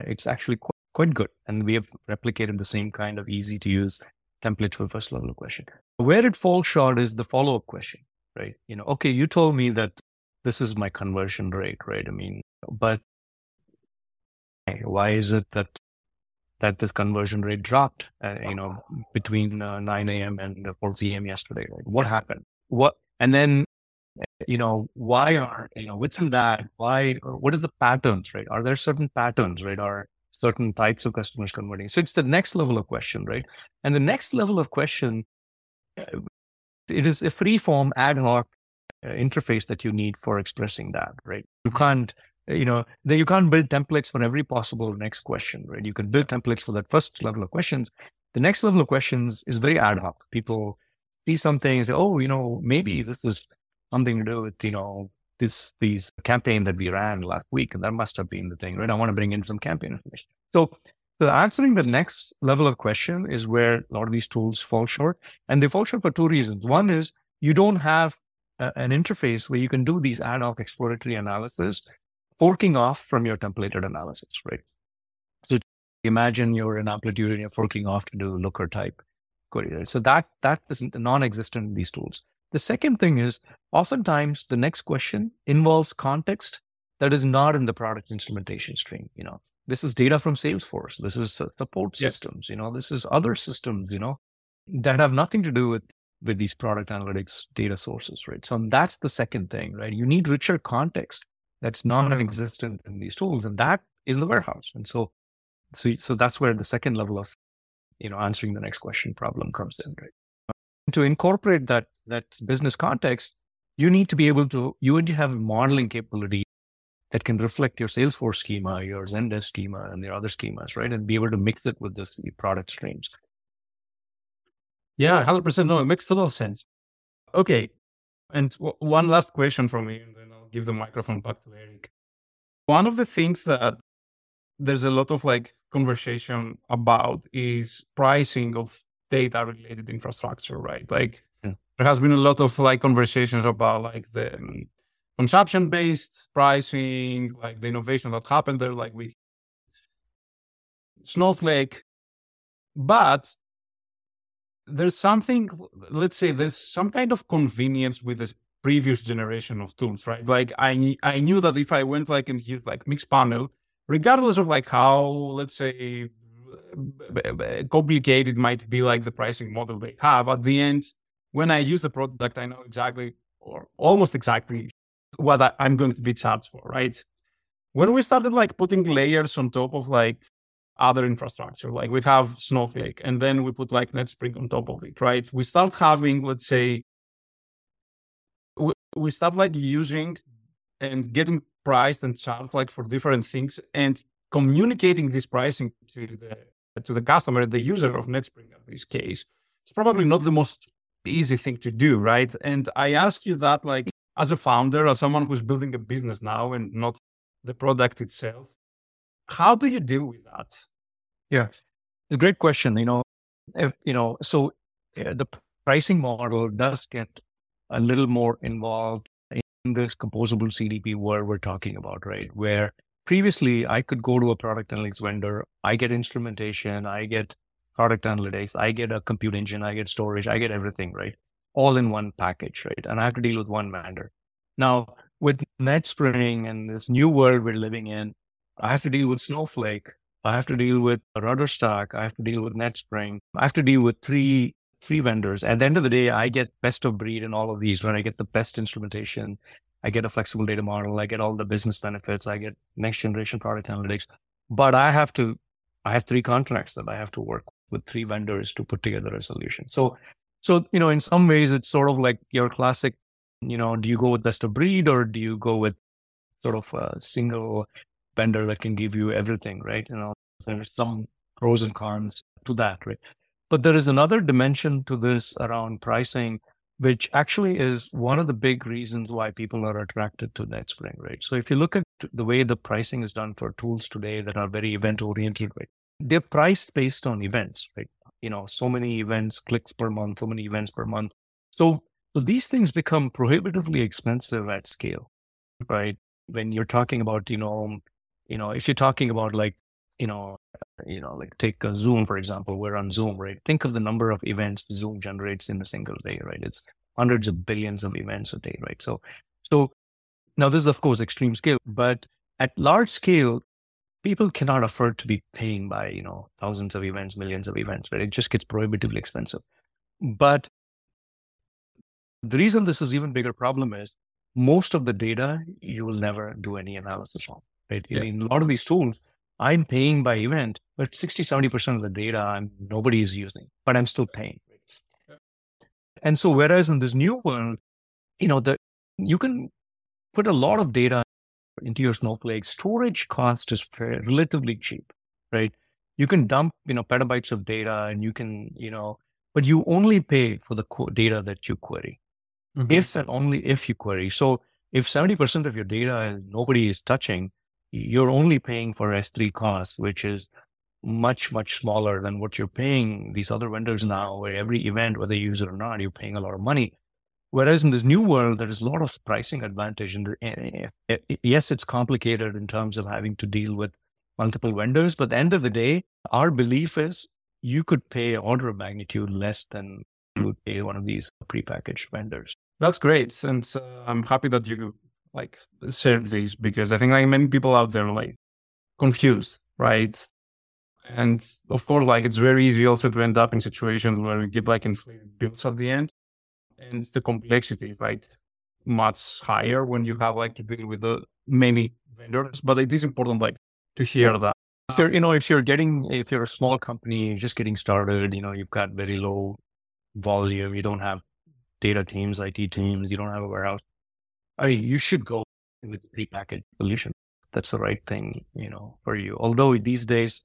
it's actually quite, quite good. And we have replicated the same kind of easy to use template for first level of question. Where it falls short is the follow up question, right? You know, okay, you told me that this is my conversion rate, right? I mean, but why is it that that this conversion rate dropped, uh, you know, between uh, 9 a.m. and 4 p.m. yesterday? Right? what happened? What, and then, you know, why are, you know, within that, why, what are the patterns, right? Are there certain patterns, right? Are certain types of customers converting? So it's the next level of question, right? And the next level of question, uh, it is a free form ad hoc uh, interface that you need for expressing that, right? You can't, you know, you can't build templates for every possible next question, right? You can build templates for that first level of questions. The next level of questions is very ad hoc. People see something and say, oh, you know, maybe this is something to do with, you know, this these campaign that we ran last week. And that must have been the thing, right? I want to bring in some campaign information. So so answering the next level of question is where a lot of these tools fall short. And they fall short for two reasons. One is you don't have a, an interface where you can do these ad hoc exploratory analysis, forking off from your templated analysis, right? So imagine you're in Amplitude and you're forking off to do Looker type query. Right? So that that is non-existent in these tools. The second thing is oftentimes the next question involves context that is not in the product instrumentation stream. You know, this is data from Salesforce. This is support yes. systems. You know, this is other systems. You know, that have nothing to do with with these product analytics data sources, right? So that's the second thing, right? You need richer context that's non-existent in these tools, and that is the warehouse. And so, so, so that's where the second level of, you know, answering the next question problem comes in, right? To incorporate that that business context, you need to be able to you need to have modeling capability that can reflect your Salesforce schema, your Zendesk schema, and your other schemas, right? And be able to mix it with this product streams. Yeah, hundred percent. No, it makes total sense. Okay, and w- one last question from me, and then give the microphone back to Eric. One of the things that there's a lot of like conversation about is pricing of data related infrastructure, right? Like yeah. there has been a lot of like conversations about like the um, consumption based pricing, like the innovation that happened there, like with Snowflake. But there's something, let's say there's some kind of convenience with this previous generation of tools, right? Like I I knew that if I went like and used like Mixpanel, regardless of like how, let's say, complicated might be like the pricing model they have, at the end, when I use the product, I know exactly or almost exactly what I'm going to be charged for, right? When we started like putting layers on top of like other infrastructure. Like we have Snowflake and then we put like NetSpring on top of it, right? We start having, let's say, we, start like using and getting priced and charged like for different things and communicating this pricing to the to the customer, the user of NetSpring in this case. It's probably not the most easy thing to do, right? And I ask you that like as a founder, as someone who's building a business now and not the product itself, how do you deal with that? Yeah, a great question. You know, if you know, so uh, the pricing model does get a little more involved in this composable CDP world we're talking about, right? Where previously I could go to a product analytics vendor, I get instrumentation, I get product analytics, I get a compute engine, I get storage, I get everything, right? All in one package, right? And I have to deal with one vendor. Now, with NetSpring and this new world we're living in, I have to deal with Snowflake. I have to deal with RudderStack. I have to deal with NetSpring. I have to deal with three three vendors. At the end of the day, I get best of breed in all of these. When I get the best instrumentation, I get a flexible data model. I get all the business benefits. I get next generation product analytics. But I have to, I have three contracts that I have to work with three vendors to put together a solution. So, so you know, in some ways, it's sort of like your classic. You know, do you go with best of breed or do you go with sort of a single vendor that can give you everything, right? You know, there's some pros and cons to that, right? But there is another dimension to this around pricing, which actually is one of the big reasons why people are attracted to NetSpring, right? So if you look at the way the pricing is done for tools today that are very event oriented, right? They're priced based on events, right? You know, so many events, clicks per month, so many events per month. So, so these things become prohibitively expensive at scale, right? When you're talking about, you know, you know, if you're talking about like, you know, you know, like take a Zoom, for example, we're on Zoom, right? Think of the number of events Zoom generates in a single day, right? It's hundreds of billions of events a day, right? So, so now this is of course extreme scale, but at large scale, people cannot afford to be paying by, you know, thousands of events, millions of events, right? It just gets prohibitively expensive. But the reason this is even bigger problem is most of the data you will never do any analysis on right? Yeah. In a lot of these tools, I'm paying by event, but 60, 70% of the data I'm, nobody is using, but I'm still paying. And so, whereas in this new world, you know, the, you can put a lot of data into your Snowflake. Storage cost is relatively cheap, right? you can dump, you know, petabytes of data and you can, you know, but you only pay for the data that you query. Mm-hmm. If and only if you query. So if 70% of your data nobody is touching, you're only paying for S3 cost, which is much, much smaller than what you're paying these other vendors now, where every event, whether you use it or not, you're paying a lot of money. Whereas in this new world, there is a lot of pricing advantage. And eh, eh, eh, yes, it's complicated in terms of having to deal with multiple vendors, but at the end of the day, our belief is you could pay order of magnitude less than you would pay one of these prepackaged vendors. That's great, and uh, I'm happy that you like shared this because I think like many people out there like confused, right? And of course, like it's very easy also to end up in situations where we get like inflated bills at the end and the complexity is like much higher when you have like to deal with the many vendors. But it is important like to hear that. If you're, you know, if you're getting, if you're a small company, just getting started, you know, you've got very low volume, you don't have data teams, IT teams, you don't have a warehouse. I mean, you should go with prepackaged solution. That's the right thing, you know, for you. Although these days,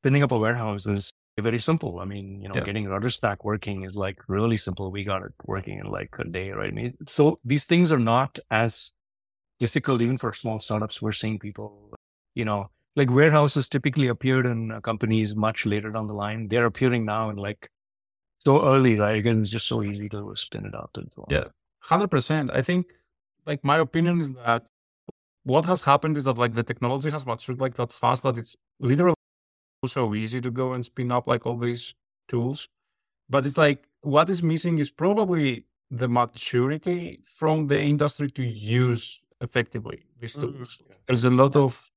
spinning up a warehouse is very simple. I mean, you know, yeah. getting RudderStack working is like really simple. We got it working in like a day, right? I mean, so these things are not as difficult even for small startups. We're seeing people, you know, like warehouses typically appeared in companies much later down the line. They're appearing now in like so early, right? Because it's just so easy to spin it out and so on. Yeah, hundred percent. I think, like my opinion is that what has happened is that like the technology has matured like that fast that it's literally so easy to go and spin up like all these tools. But it's like what is missing is probably the maturity from the industry to use effectively these mm-hmm. tools. Mm-hmm. There's a lot of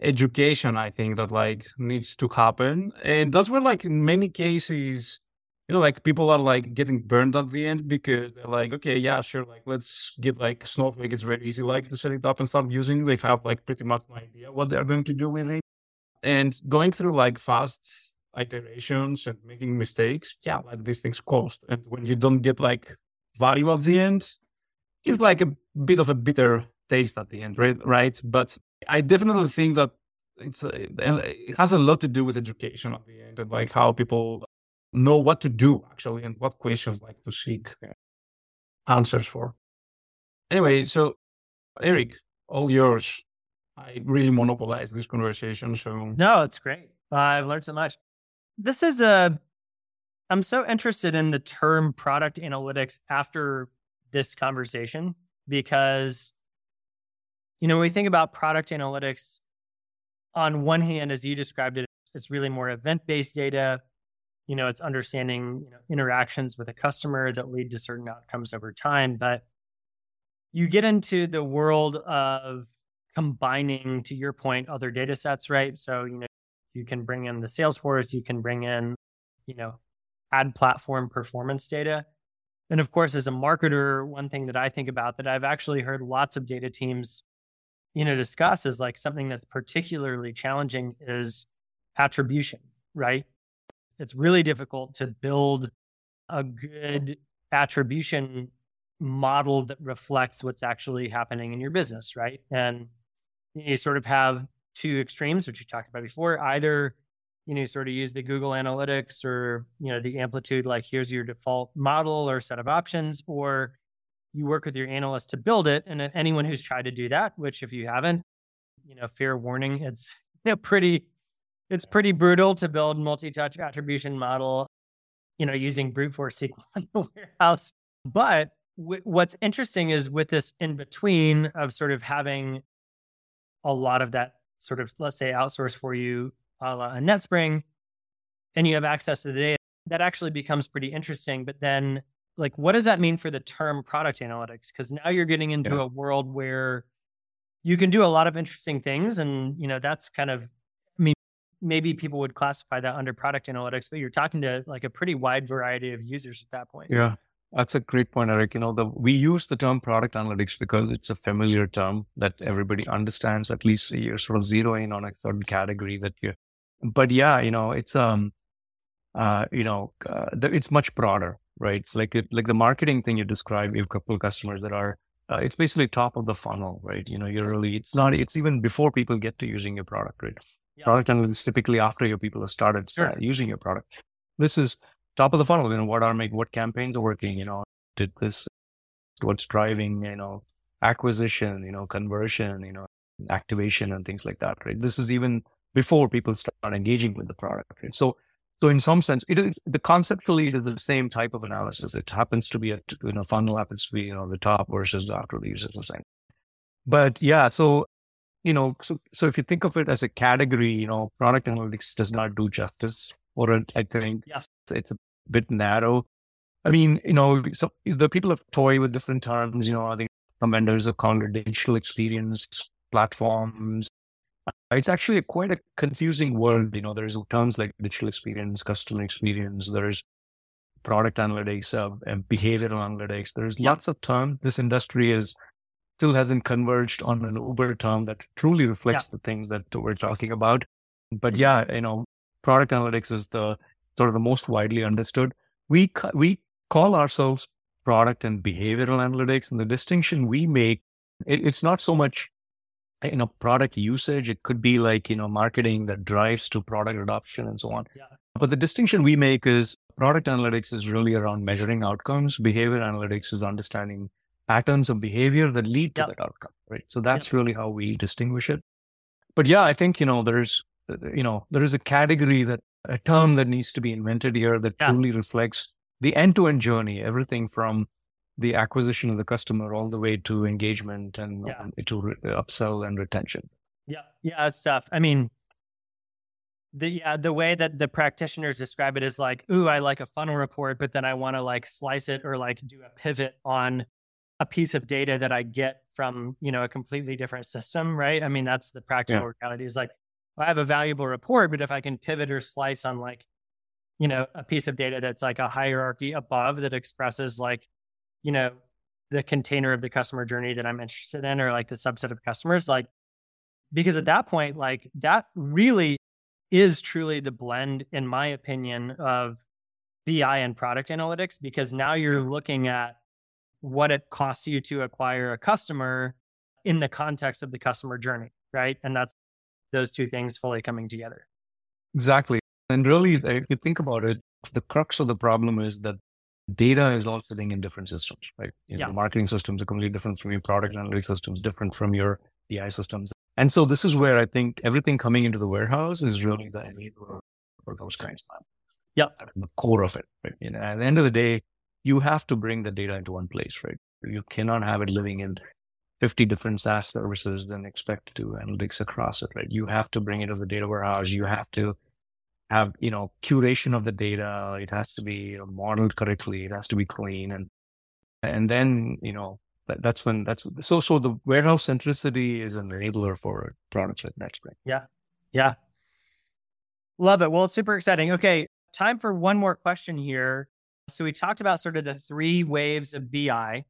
education, I think, that like needs to happen. And that's where like in many cases, you know, like people are like getting burned at the end because they're like, okay, yeah, sure, like let's get like Snowflake. It's very easy, like to set it up and start using. They have like pretty much an idea what they're going to do with it and going through like fast iterations and making mistakes, yeah, like these things cost. And when you don't get like value at the end, it's like a bit of a bitter taste at the end, right? Right. But I definitely think that it's uh, a, it has a lot to do with education at the end and like how people know what to do actually and what questions like to seek answers for. Anyway, so Eric, all yours. I really monopolized this conversation. So no, it's great. Uh, I've learned so much. This is a. I'm so interested in the term product analytics after this conversation because, you know, when we think about product analytics, on one hand, as you described it, it's really more event based data. You know, it's understanding you know, interactions with a customer that lead to certain outcomes over time. But you get into the world of combining, to your point, other data sets, right? So, you know, you can bring in the Salesforce, you can bring in, you know, ad platform performance data. And of course, as a marketer, one thing that I think about that I've actually heard lots of data teams, you know, discuss is like something that's particularly challenging is attribution, right? It's really difficult to build a good attribution model that reflects what's actually happening in your business, right? And you sort of have two extremes, which you talked about before. Either you know, sort of use the Google Analytics or you know the Amplitude, like here's your default model or set of options, or you work with your analyst to build it. And anyone who's tried to do that, which if you haven't, you know, fair warning, it's [LAUGHS] you know pretty, it's pretty brutal to build multi-touch attribution model, you know, using brute force SQL [LAUGHS] in the warehouse. But w- what's interesting is with this in between of sort of having a lot of that sort of, let's say, outsourced for you a la a NetSpring, and you have access to the data, that actually becomes pretty interesting. But then, like, what does that mean for the term product analytics? Because now you're getting into yeah. a world where you can do a lot of interesting things. And, you know, that's kind of, maybe people would classify that under product analytics, but you're talking to like a pretty wide variety of users at that point. Yeah. That's a great point, Eric. You know, the, we use the term product analytics because it's a familiar term that everybody understands. At least you're sort of zeroing on a certain category that you. But yeah, you know, it's um, uh, you know, uh, it's much broader, right? It's like it, like the marketing thing you described. You have a couple customers that are. Uh, it's basically top of the funnel, right? You know, you're really. It's not. It's even before people get to using your product, right? Yeah. Product analytics typically after your people have started uh, sure. using your product. This is top of the funnel. You know, what are make what campaigns are working? You know, did this? What's driving? You know, acquisition. You know, conversion. You know, activation and things like that. Right. This is even before people start engaging with the product. Right? So, so in some sense, it is the conceptually it is the same type of analysis. It happens to be a you know funnel happens to be you know the top versus after the users are saying. But yeah, so you know, so so if you think of it as a category, you know, product analytics does not do justice, or I think yeah. it's a bit narrow. I mean, you know, so the people have toy with different terms. You know, I think some vendors have called it digital experience platforms. It's actually a quite a confusing world. You know, there's terms like digital experience, customer experience. There's product analytics, uh, and behavioral analytics. There's lots of terms. This industry is still hasn't converged on an Uber term that truly reflects yeah. the things that we're talking about. But mm-hmm. yeah, you know, product analytics is the sort of the most widely understood. We we call ourselves product and behavioral analytics, and the distinction we make it, it's not so much you know product usage. It could be like you know marketing that drives to product adoption and so on. Yeah. But the distinction we make is product analytics is really around measuring outcomes. Behavior analytics is understanding patterns of behavior that lead to yep. that outcome, right? So that's yep. really how we distinguish it. But yeah, I think, you know, there's, uh, you know, there is a category that, a term that needs to be invented here that yeah. truly reflects the end to end journey, everything from the acquisition of the customer all the way to engagement and yeah. um, to re- upsell and retention. Yeah. Yeah. It's tough. I mean, the yeah, the way that the practitioners describe it is like, ooh, I like a funnel report, but then I want to like slice it or like do a pivot on a piece of data that I get from, you know, a completely different system, right? I mean, that's the practical yeah. reality is like, I have a valuable report, but if I can pivot or slice on like, you know, a piece of data that's like a hierarchy above that expresses like, you know, the container of the customer journey that I'm interested in or like the subset of customers, like, because at that point, like that really is truly the blend, in my opinion, of BI and product analytics, because now you're looking at what it costs you to acquire a customer in the context of the customer journey, right? And that's those two things fully coming together. Exactly. And really, if you think about it, the crux of the problem is that data is all sitting in different systems, right? You know, yeah. The marketing systems are completely different from your product analytics systems, different from your BI systems. And so this is where I think everything coming into the warehouse is really the enabler for those kinds of yeah, the core of it. Right? You know, at the end of the day, you have to bring the data into one place, right? You cannot have it living in 50 different SaaS services, then expect to analytics across it, right? You have to bring it to the data warehouse. You have to have, you know, curation of the data. It has to be you know, modeled correctly. It has to be clean. And, and then, you know, that, that's when that's so, so the warehouse centricity is an enabler for products like NetSpring. Yeah. Yeah. Love it. Well, it's super exciting. Okay. Time for one more question here. So we talked about sort of the three waves of BI.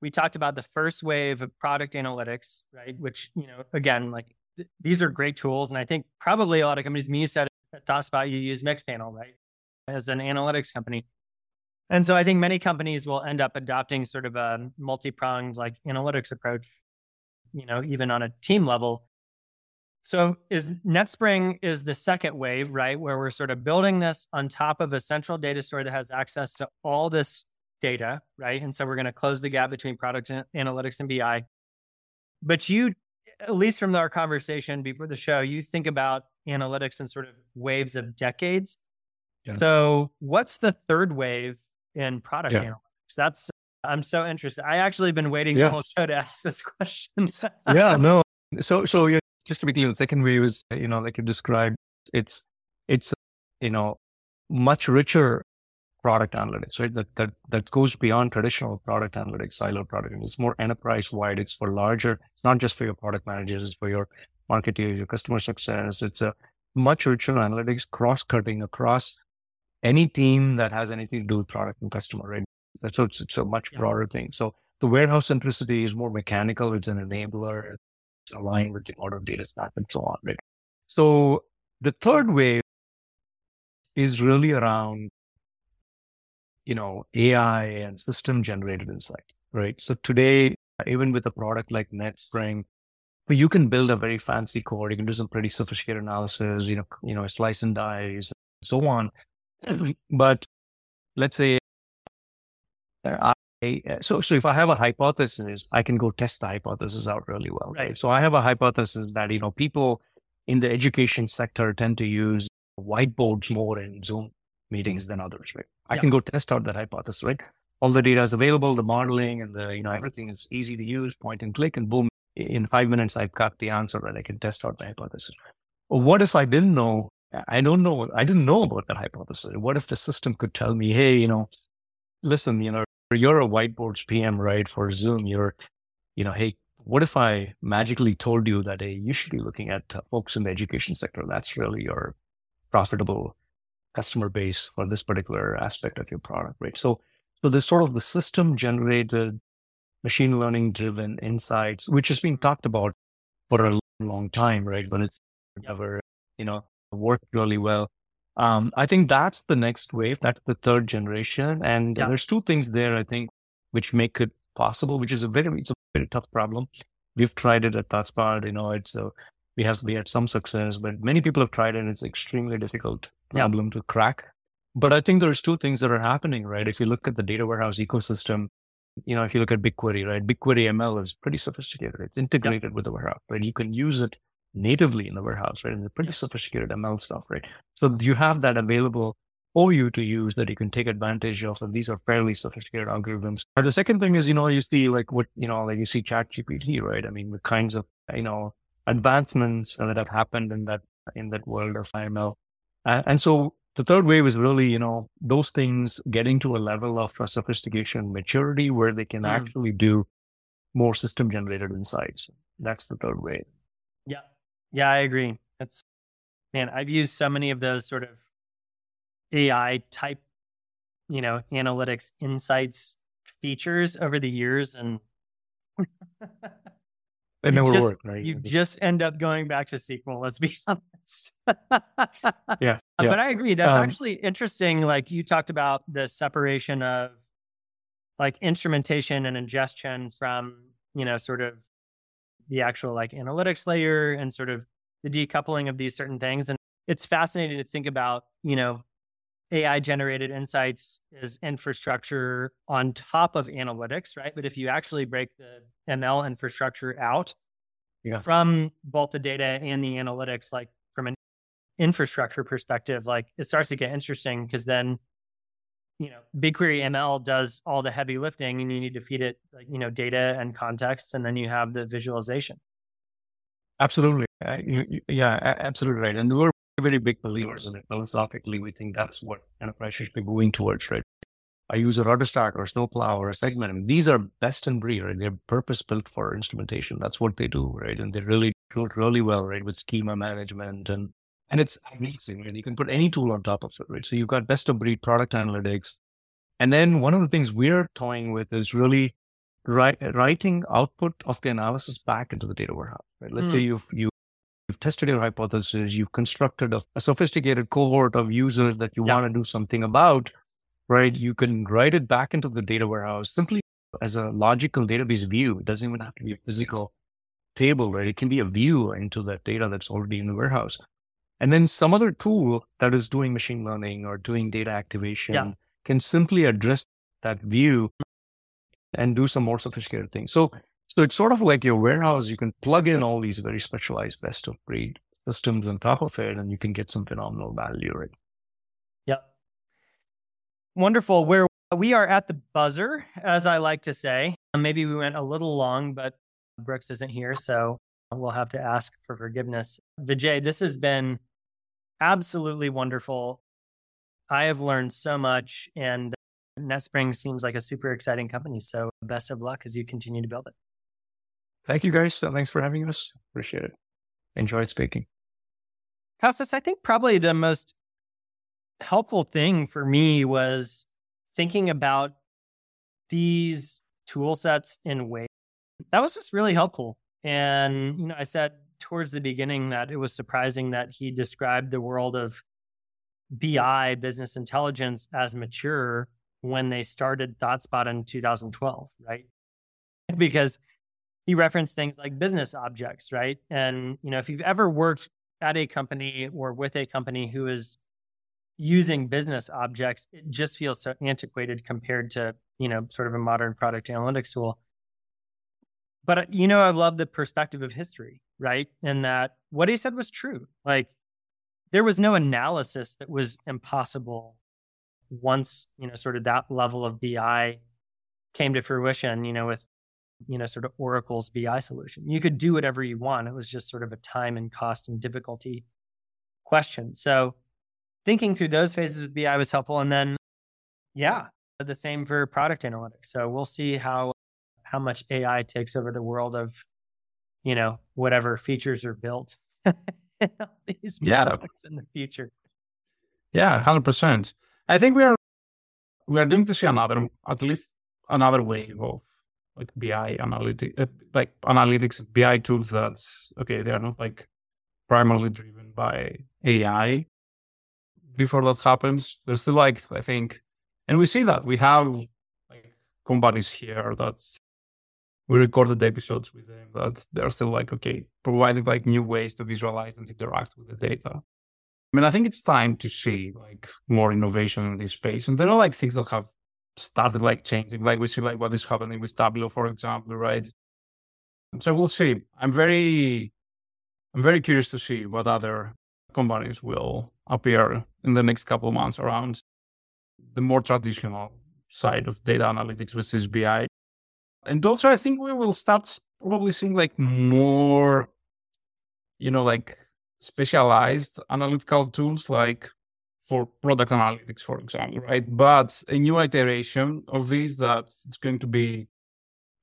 We talked about the first wave of product analytics, right? Which, you know, again, like th- these are great tools. And I think probably a lot of companies, me said at ThoughtSpot, you use Mixpanel, right? As an analytics company. And so I think many companies will end up adopting sort of a multi-pronged like analytics approach, you know, even on a team level so is NetSpring is the second wave, right? Where we're sort of building this on top of a central data store that has access to all this data, right? And so we're going to close the gap between product analytics and BI. But you, at least from our conversation before the show, you think about analytics in sort of waves of decades. Yeah. So what's the third wave in product yeah. analytics? That's I'm so interested. I actually been waiting yeah. the whole show to ask this question. yeah, no. So so yeah, just to be clear, the second wave is, you know, like you described, it's, it's, you know, much richer product analytics, right? That, that, that goes beyond traditional product analytics, silo product. It's more enterprise wide. It's for larger, it's not just for your product managers, it's for your marketeers, your customer success. It's a much richer analytics cross cutting across any team that has anything to do with product and customer, right? So it's, it's a much broader thing. So the warehouse centricity is more mechanical. It's an enabler aligned with the order data stack and so on, right? So the third wave is really around, you know, AI and system generated insight, right? So today, even with a product like NetSpring, you can build a very fancy code. You can do some pretty sophisticated analysis, you know, you know, slice and dice, and so on. [CLEARS THROAT] but let's say I, uh, so so if I have a hypothesis, I can go test the hypothesis out really well. Right. So I have a hypothesis that you know people in the education sector tend to use whiteboards more in Zoom meetings than others, right? I Yeah. can go test out that hypothesis, right? All the data is available, the modeling and the, you know, everything is easy to use, point and click, and boom, in five minutes, I've got the answer and I can test out the hypothesis. Or what if I didn't know? I don't know. I didn't know about that hypothesis. What if the system could tell me, hey, you know, listen, you know, you're a whiteboards PM, right? For Zoom, you're, you know, hey, what if I magically told you that, hey, you should be looking at uh, folks in the education sector? That's really your profitable customer base for this particular aspect of your product, right? So, so there's sort of the system generated machine learning driven insights, which has been talked about for a long time, right? But it's never, you know, worked really well. Um, I think that's the next wave. That's the third generation. And Yeah. there's two things there, I think, which make it possible, which is a very, it's a very tough problem. We've tried it at ThoughtSpot, you know, it's a, we have, we had some success, but many people have tried it. And it's extremely difficult Yeah. problem to crack. But I think there's two things that are happening, right? If you look at the data warehouse ecosystem, you know, if you look at BigQuery, right? BigQuery ML is pretty sophisticated. It's integrated with the warehouse, right? You can use it natively in the warehouse, right? And it's pretty sophisticated ML stuff, right? So you have that available for you to use that you can take advantage of. And these are fairly sophisticated algorithms. And the second thing is, you know, you see like what, you know, like you see ChatGPT, right? I mean, the kinds of, you know, advancements that have happened in that, in that world of ML. Uh, and so the third wave is really, you know, those things getting to a level of uh, sophistication, maturity where they can Mm. actually do more system generated insights. That's the third wave. Yeah. Yeah, I agree. That's man, I've used so many of those sort of AI type, you know, analytics insights features over the years and [LAUGHS] You never just- worked, right? you just end up going back to SQL, let's be [LAUGHS] honest. yeah. But I agree. That's Um, actually interesting. Like you talked about the separation of like instrumentation and ingestion from, you know, sort of the actual like analytics layer and sort of the decoupling of these certain things. And it's fascinating to think about, you know, AI generated insights is infrastructure on top of analytics, right? But if you actually break the ML infrastructure out Yeah. from both the data and the analytics, like from an infrastructure perspective, like it starts to get interesting because then, you know, BigQuery ML does all the heavy lifting and you need to feed it like, you know, data and context, and then you have the visualization. Absolutely. Uh, you, you- yeah, absolutely right. And we're very big believers in it. Philosophically, we think that's what enterprise should be moving towards, right? I use a RudderStack or a Snowplow or a Segment. These are best in breed, right? They're purpose built for instrumentation. That's what they do, right? And they really do it really well, right? With schema management and and it's amazing, right? You can put any tool on top of it, right? So you've got best of breed product analytics. And then one of the things we're toying with is really write, writing output of the analysis back into the data warehouse, right? Let's say hmm. you've, you, you've tested your hypothesis, you've constructed a, a sophisticated cohort of users that you Yeah. want to do something about, right? You can write it back into the data warehouse simply as a logical database view. It doesn't even have to be a physical table, right? It can be a view into that data that's already in the warehouse. And then some other tool that is doing machine learning or doing data activation Yeah. can simply address that view and do some more sophisticated things. So, so it's sort of like your warehouse. You can plug in all these very specialized best of breed systems on top of it, and you can get some phenomenal value, right? Yeah. Wonderful. Where we are at the buzzer, as I like to say. Maybe we went a little long, but Brooks isn't here, so we'll have to ask for forgiveness. Vijay, this has been absolutely wonderful. I have learned so much, and NetSpring seems like a super exciting company. So, best of luck as you continue to build it. Thank you guys. Thanks for having us. Appreciate it. Enjoyed speaking. Costas, I think probably the most helpful thing for me was thinking about these tool sets in ways that was just really helpful. And, you know, I said towards the beginning that it was surprising that he described the world of BI, business intelligence, as mature when they started ThoughtSpot in 2012, right? Because he referenced things like BusinessObjects, right? And you know, if you've ever worked at a company or with a company who is using BusinessObjects, it just feels so antiquated compared to, you know, sort of a modern product analytics tool. But, uh, you know, I love the perspective of history, right? And that what he said was true. Like there was no analysis that was impossible once, you know, sort of that level of BI came to fruition, you know, with, you know, sort of Oracle's BI solution. You could do whatever you want. It was just sort of a time and cost and difficulty question. So, thinking through those phases with BI was helpful. And then, yeah, the same for product analytics. So we'll see how how much AI takes over the world of, you know, whatever features are built [LAUGHS] these yeah. products in the future. Yeah, hundred percent. I think we are we are going to see another at least another wave of like BI analytics, uh, like analytics BI tools that's okay. They are not like primarily driven by AI, before that happens. There's still like I think, and we see that we have like companies here that's we recorded episodes with them that they're still like okay providing like new ways to visualize and interact with the data. I mean, I think it's time to see like more innovation in this space, and there are like things that have started like changing. Like we see like what is happening with Tableau, for example, right? So we'll see. I'm very, I'm very curious to see what other companies will appear in the next couple of months around the more traditional side of data analytics with SBI. And also, I think we will start probably seeing like more, you know, like specialized analytical tools like for product analytics, for example, right? But a new iteration of these that it's going to be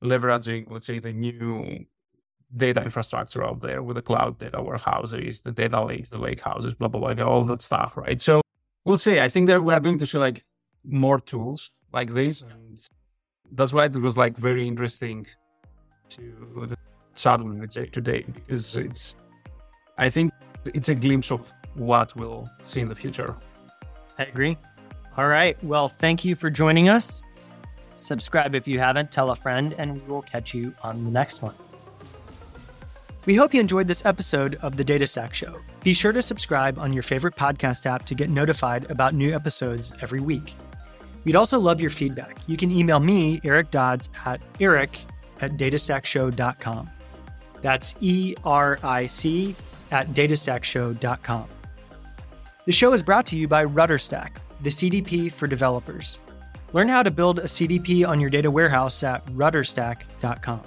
leveraging, let's say, the new data infrastructure out there with the cloud data warehouses, the data lakes, the lake houses, blah, blah, blah, all that stuff, right? So we'll see. I think that we're going to see like more tools like this. And that's why it was like very interesting to chat with Vijay today because it's, I think it's a glimpse of what we'll see in the future. I agree. All right. Well, thank you for joining us. Subscribe if you haven't, tell a friend, and we will catch you on the next one. We hope you enjoyed this episode of the Data Stack Show. Be sure to subscribe on your favorite podcast app to get notified about new episodes every week. We'd also love your feedback. You can email me, Eric Dodds, at eric at datastackshow.com. That's E R I C at datastackshow.com. The show is brought to you by RudderStack, the CDP for developers. Learn how to build a CDP on your data warehouse at rudderstack.com.